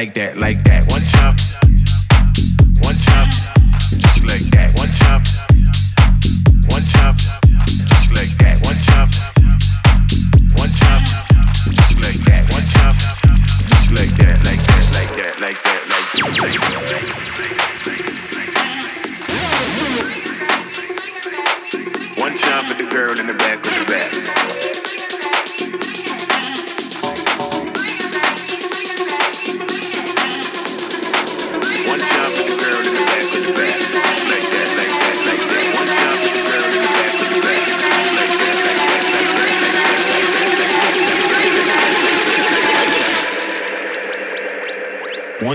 like that, like that. One time.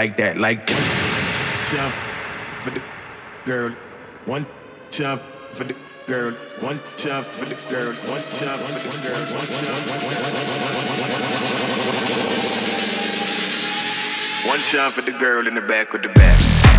like that. Like time for the girl, one time for the girl, one time for the girl, one time for the girl, one time, one time for the girl in the back of the back.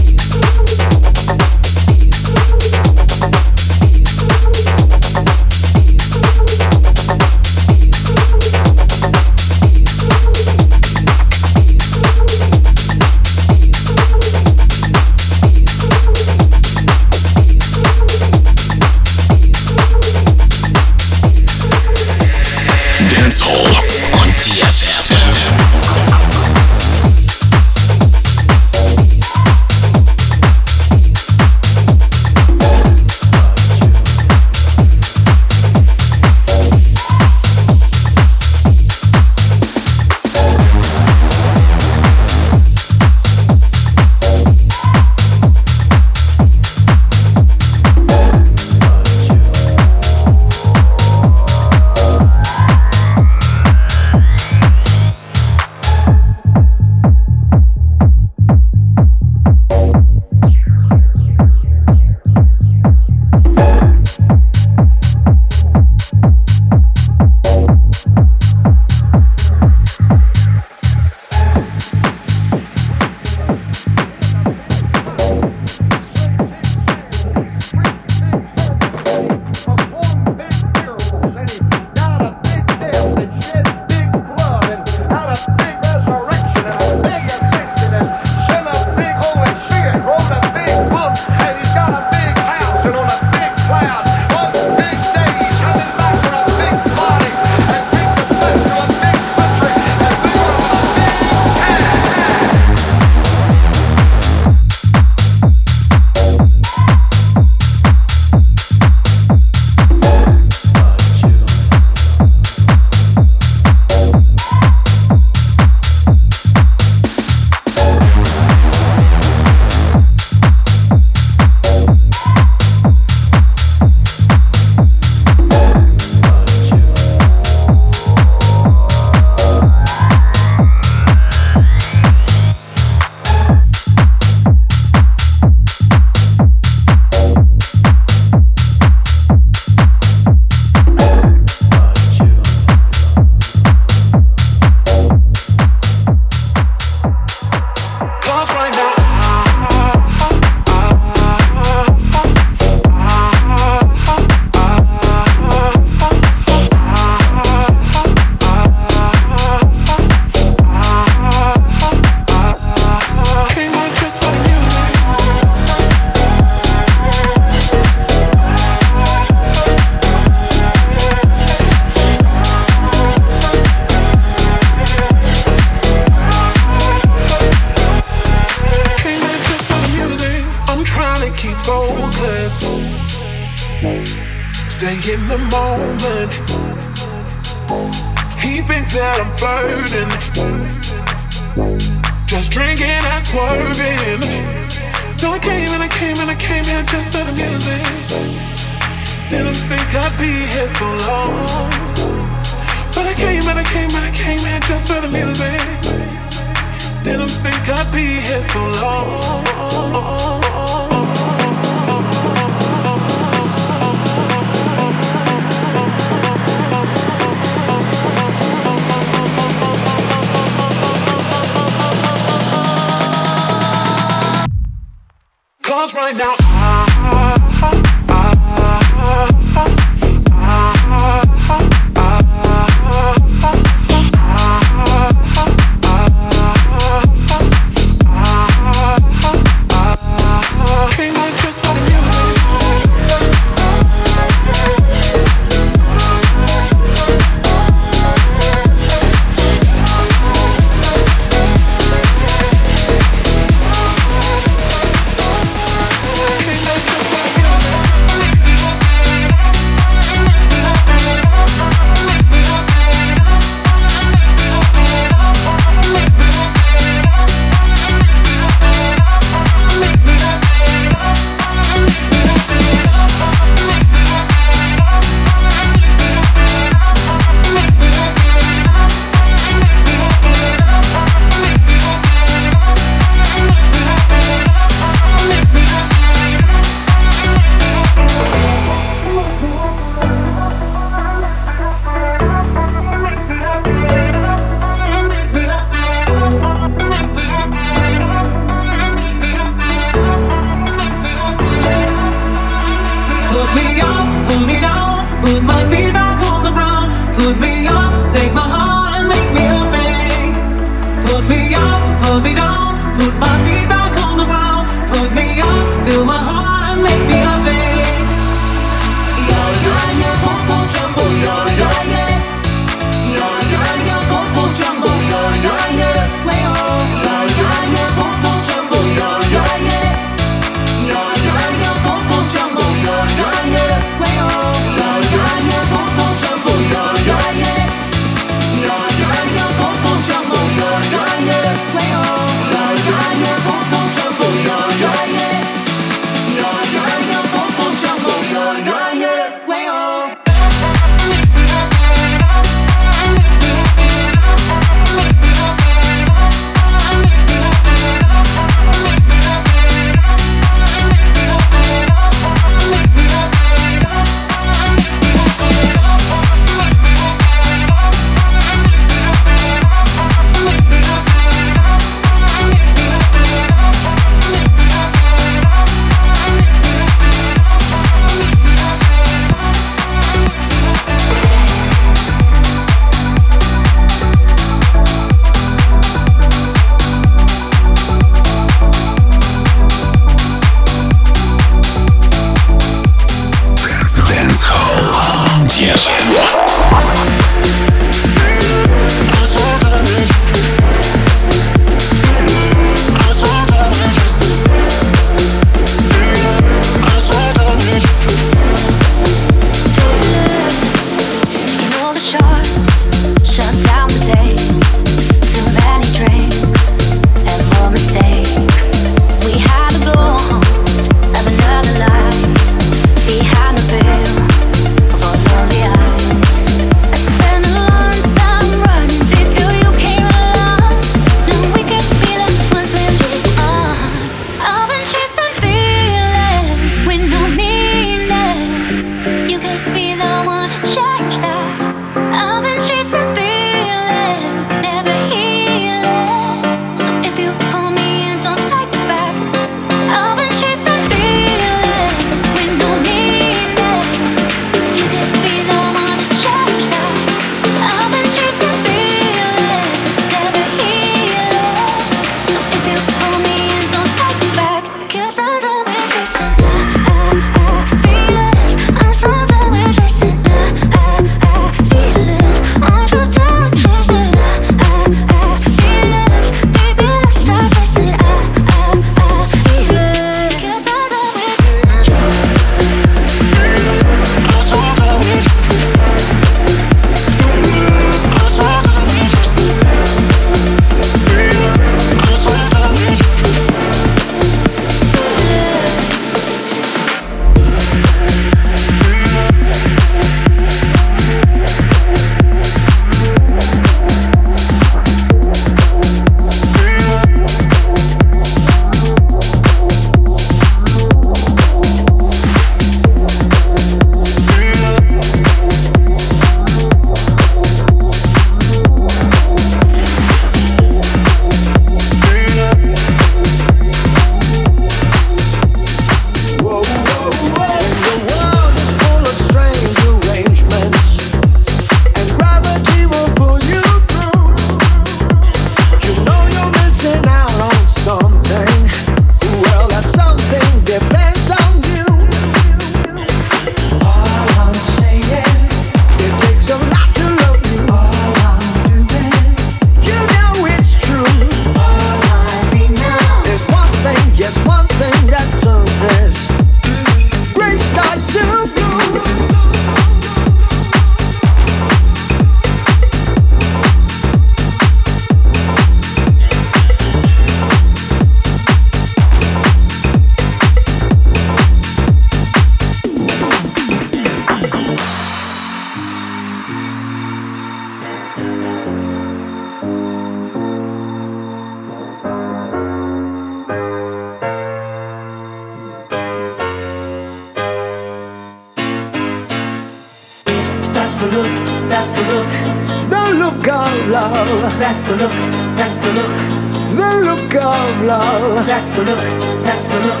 Love. That's the look, that's the look.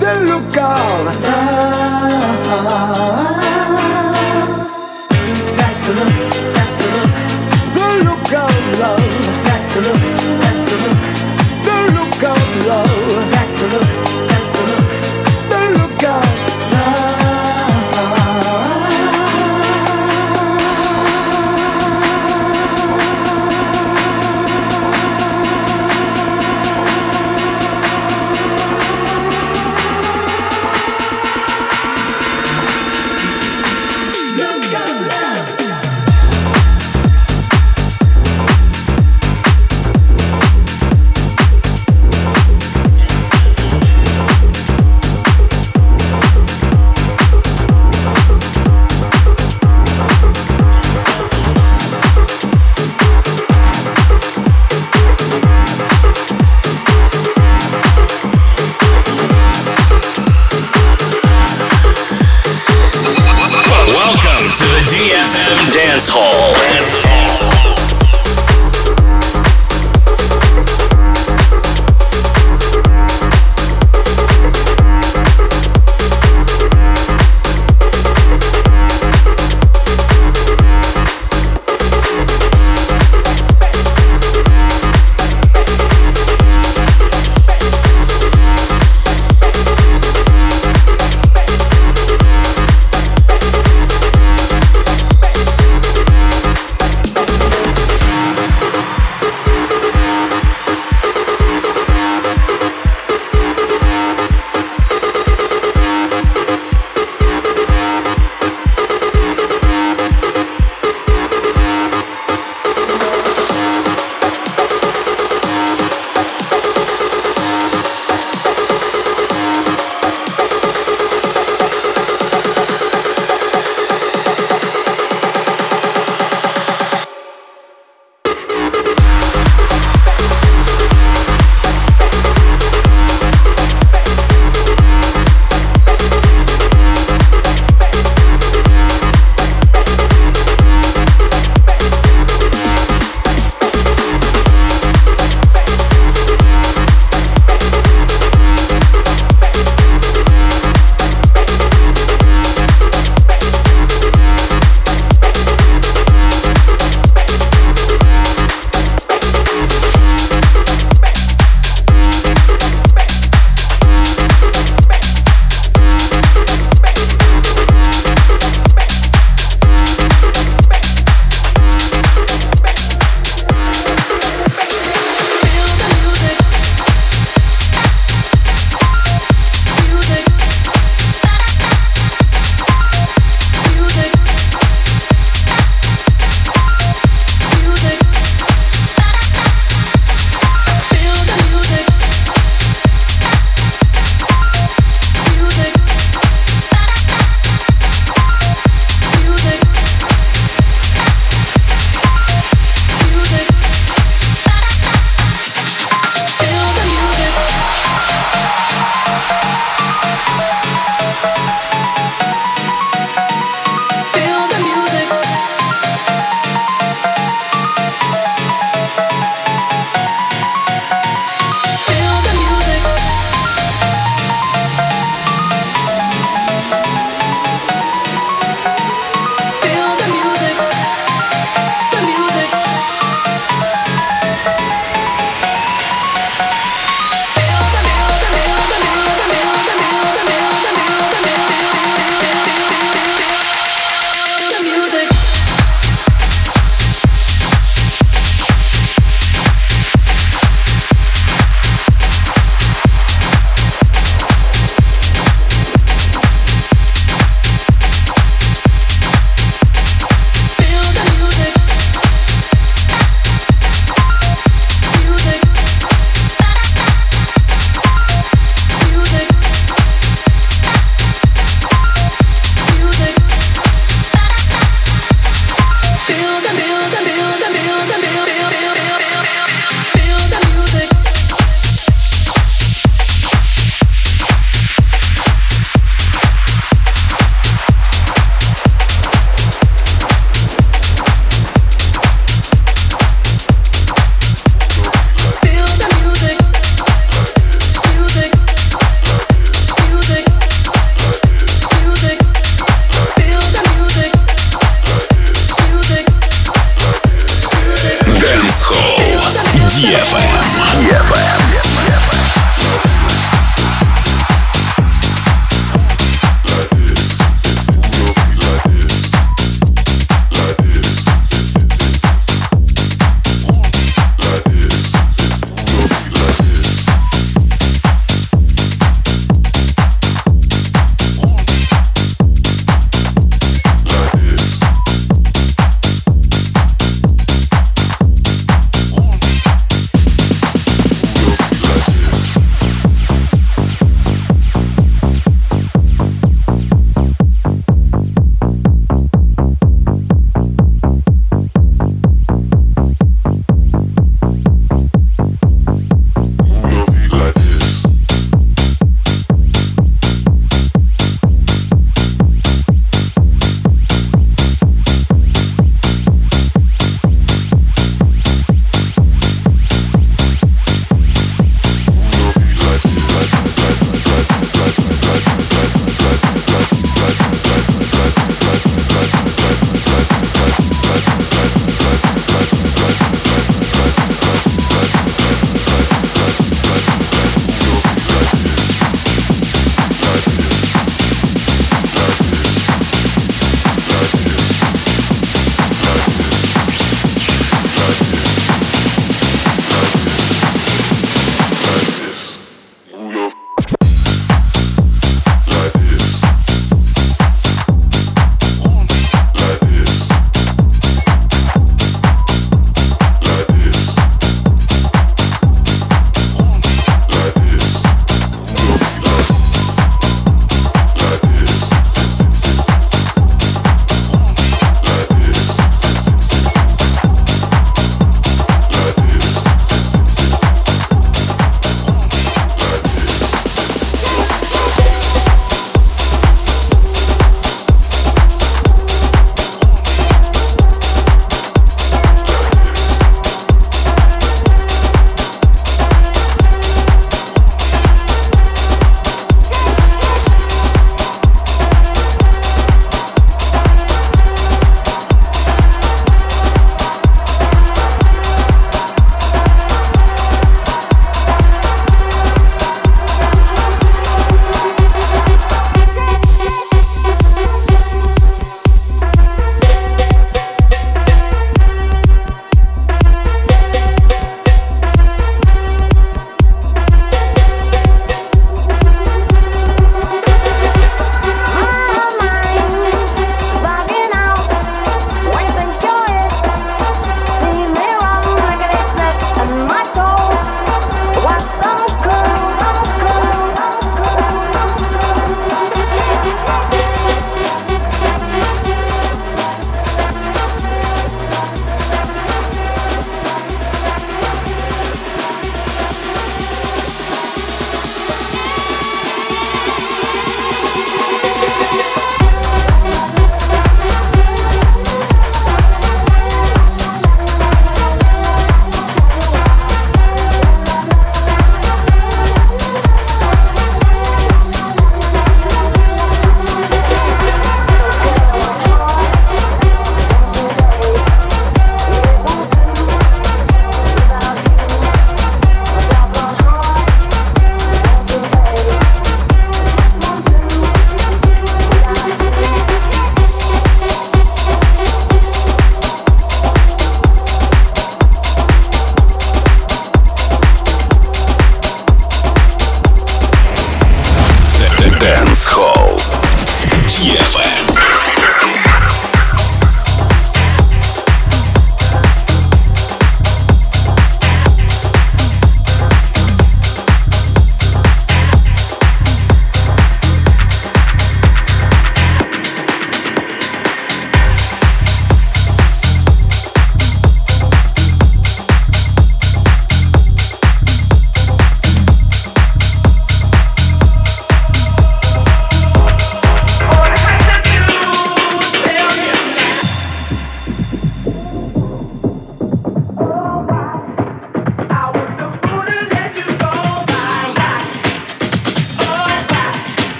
The look of love. That's the look, that's the look. The look of love. That's the look, that's the look. The look of love. That's the look, that's the look.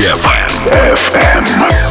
DFM. FM.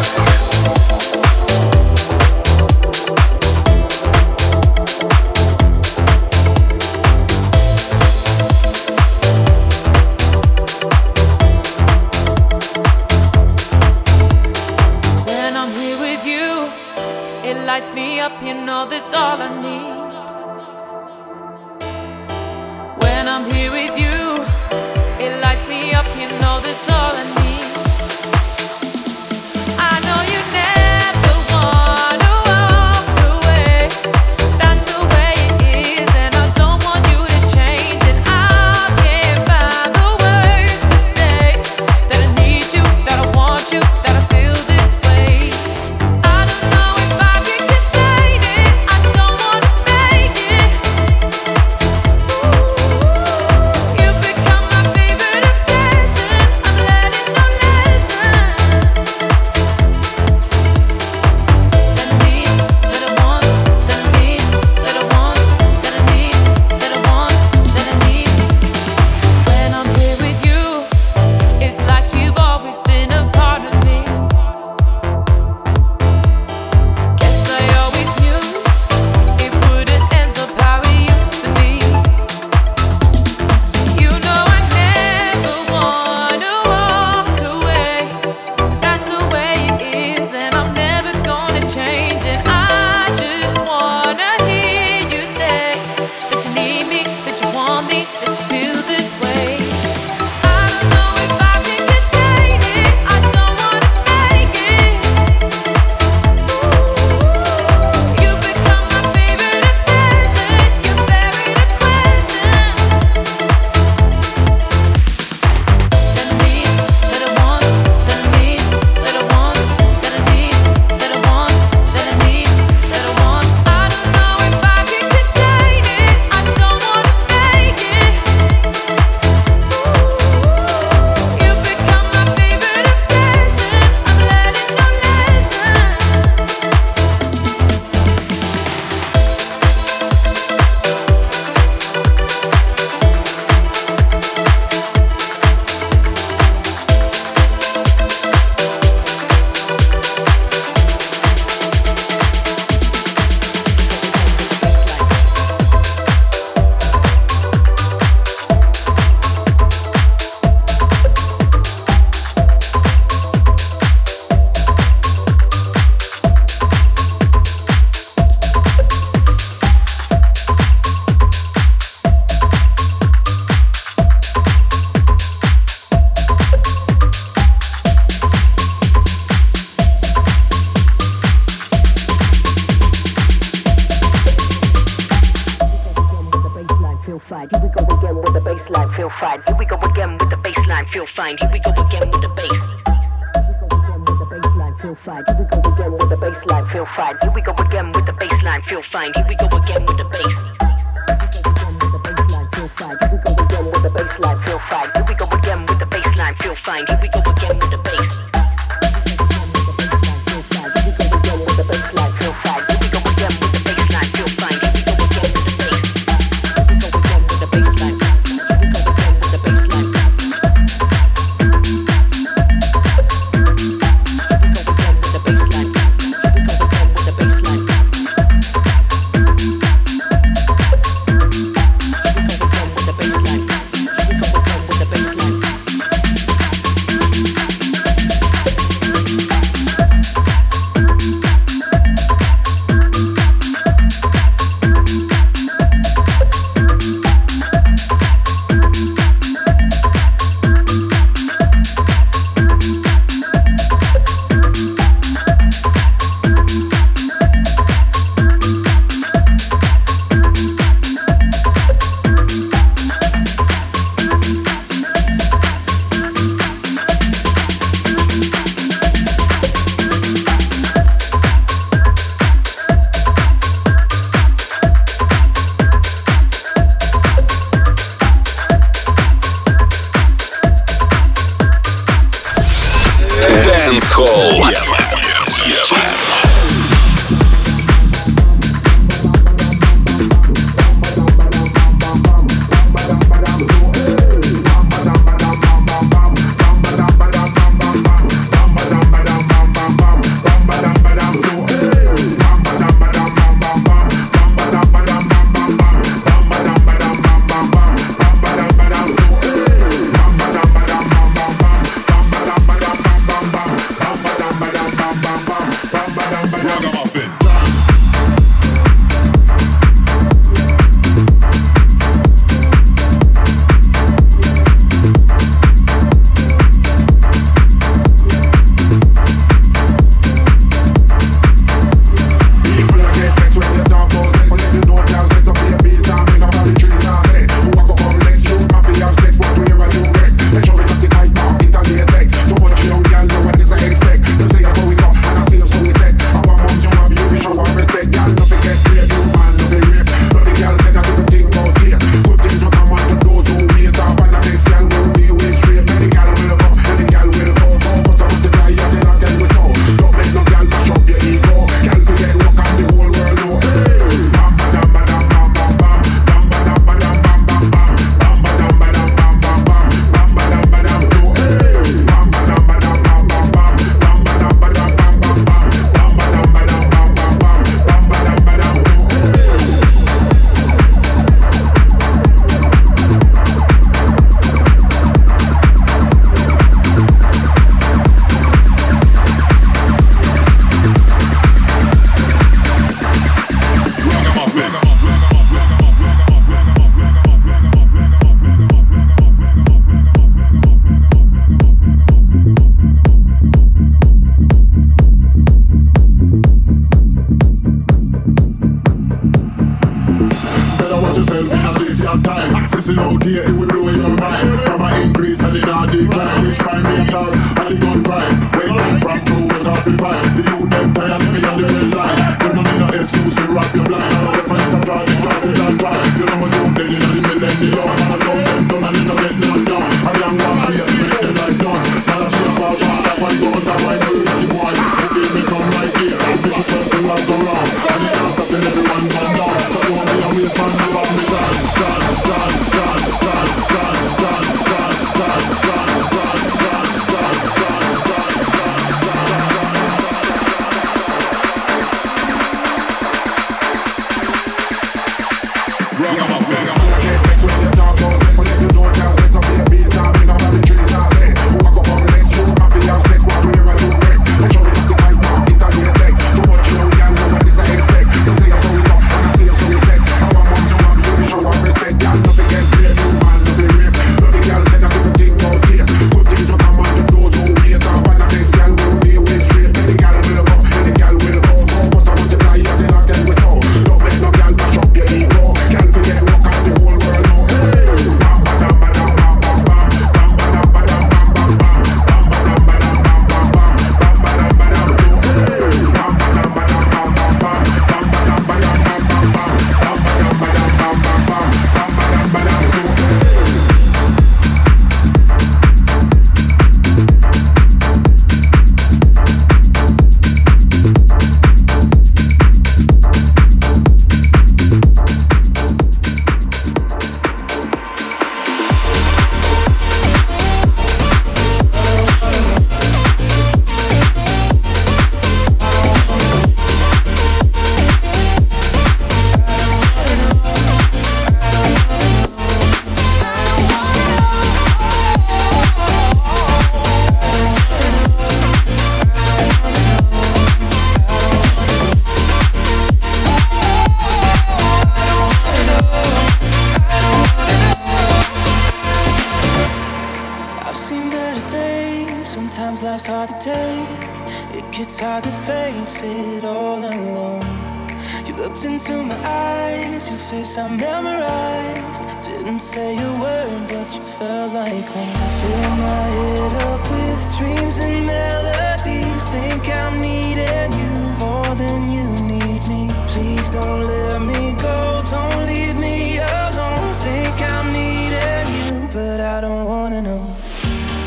Looked into my eyes, your face I memorized. Didn't say a word, but you felt like home. I fill my head up with dreams and melodies. Think I'm needing you more than you need me. Please don't let me go, don't leave me alone. Think I'm needing you, but I don't wanna know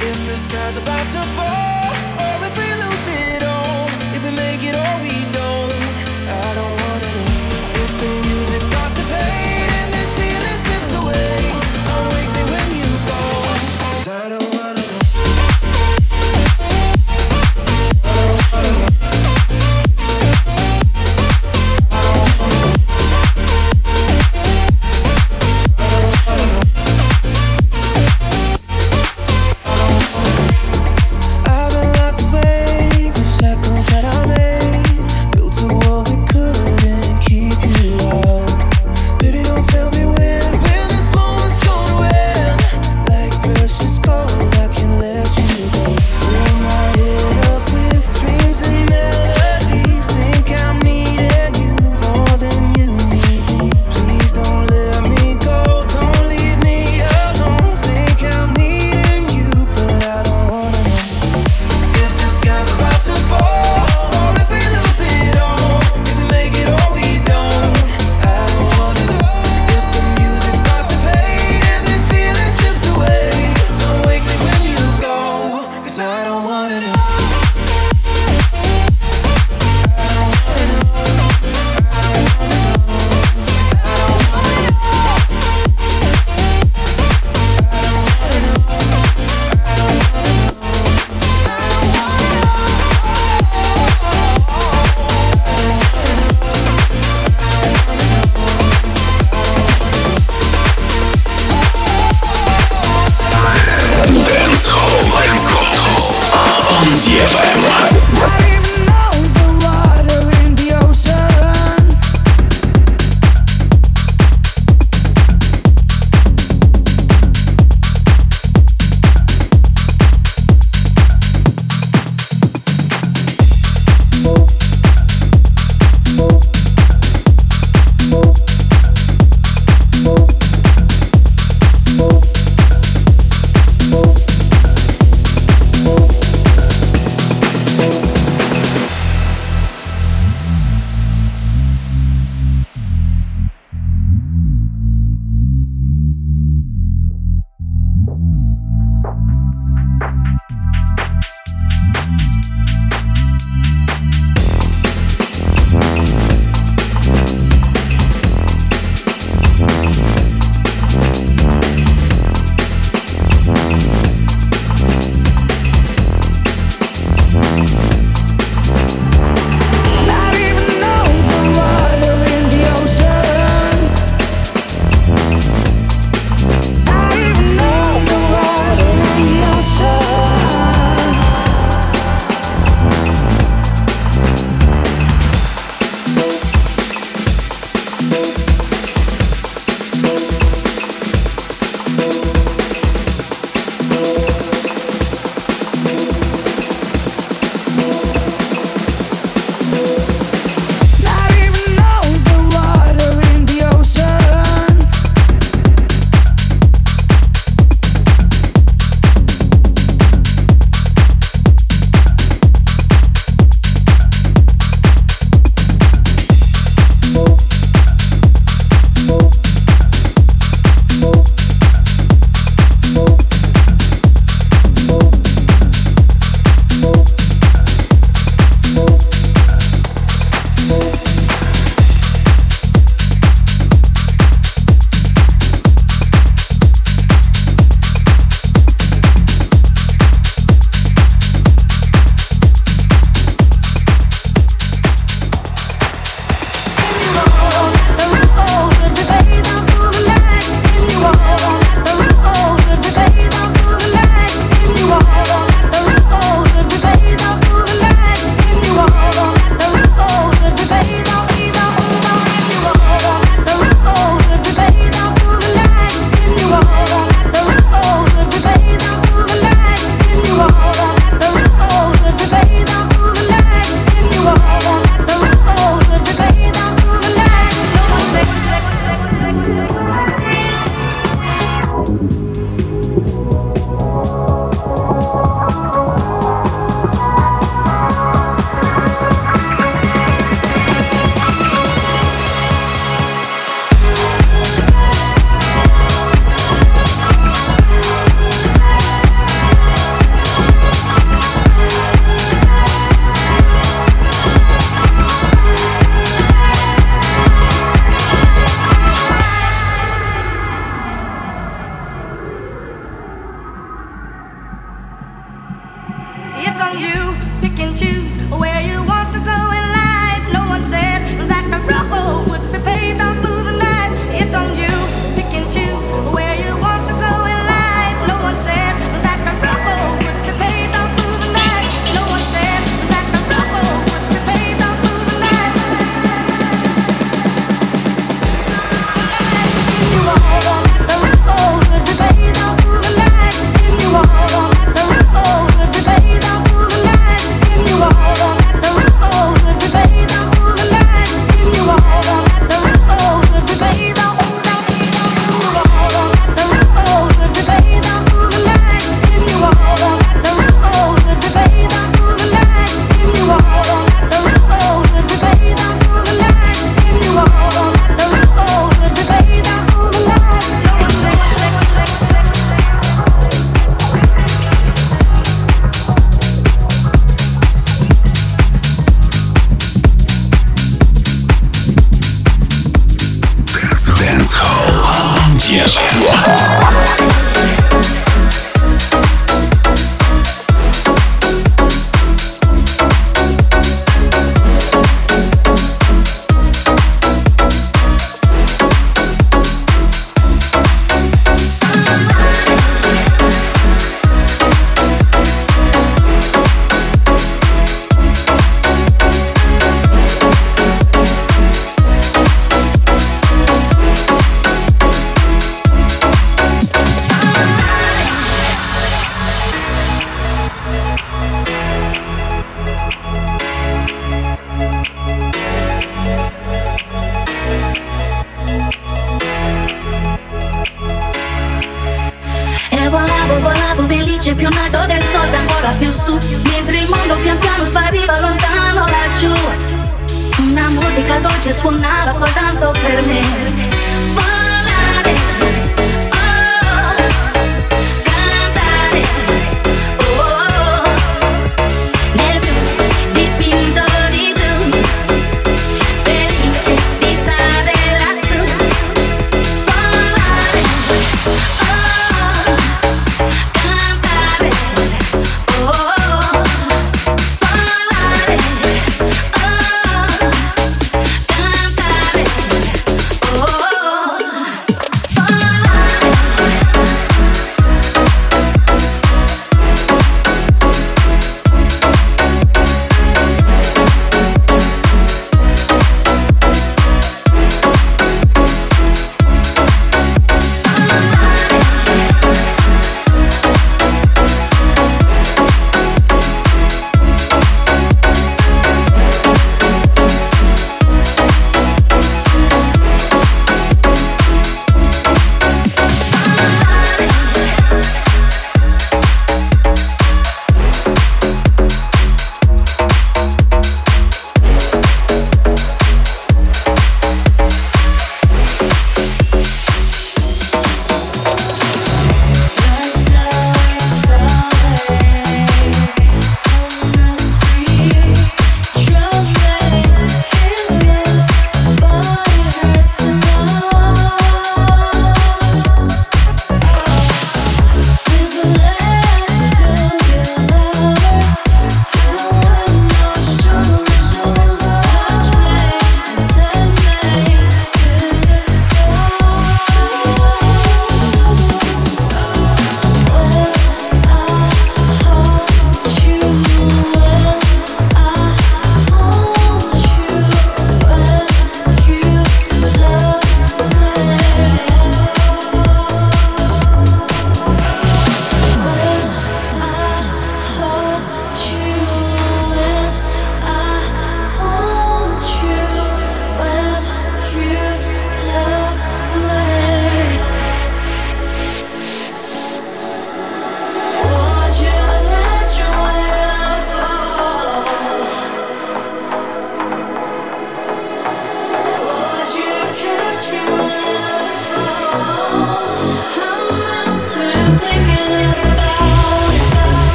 if the sky's about to fall or if we lose it all, if we make it all. We on you, pick and choose. c'è più alto del sotto ancora più su. Mentre il mondo pian piano spariva lontano laggiù. Una musica dolce suonava soltanto per me.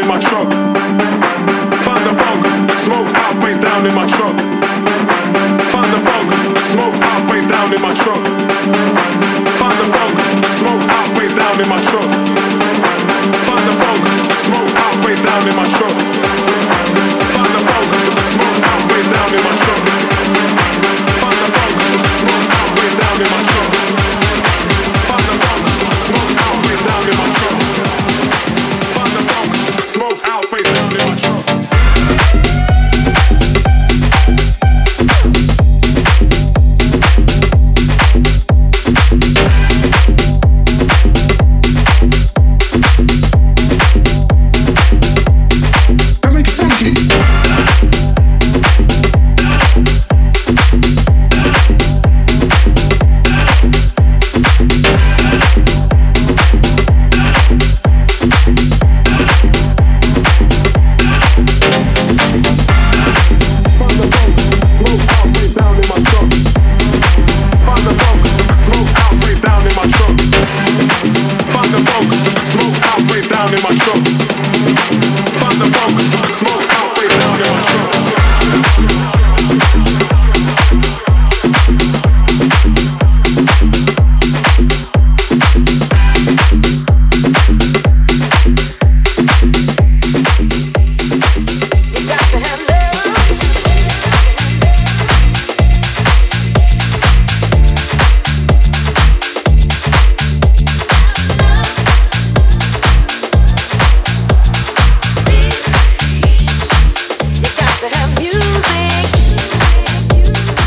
in my truck. Find the fog, smokes half face down in my truck. Find the fog, smokes half face down in my truck. Find the fog, smokes half face down in my truck. Find the fog, smokes half face down in my truck.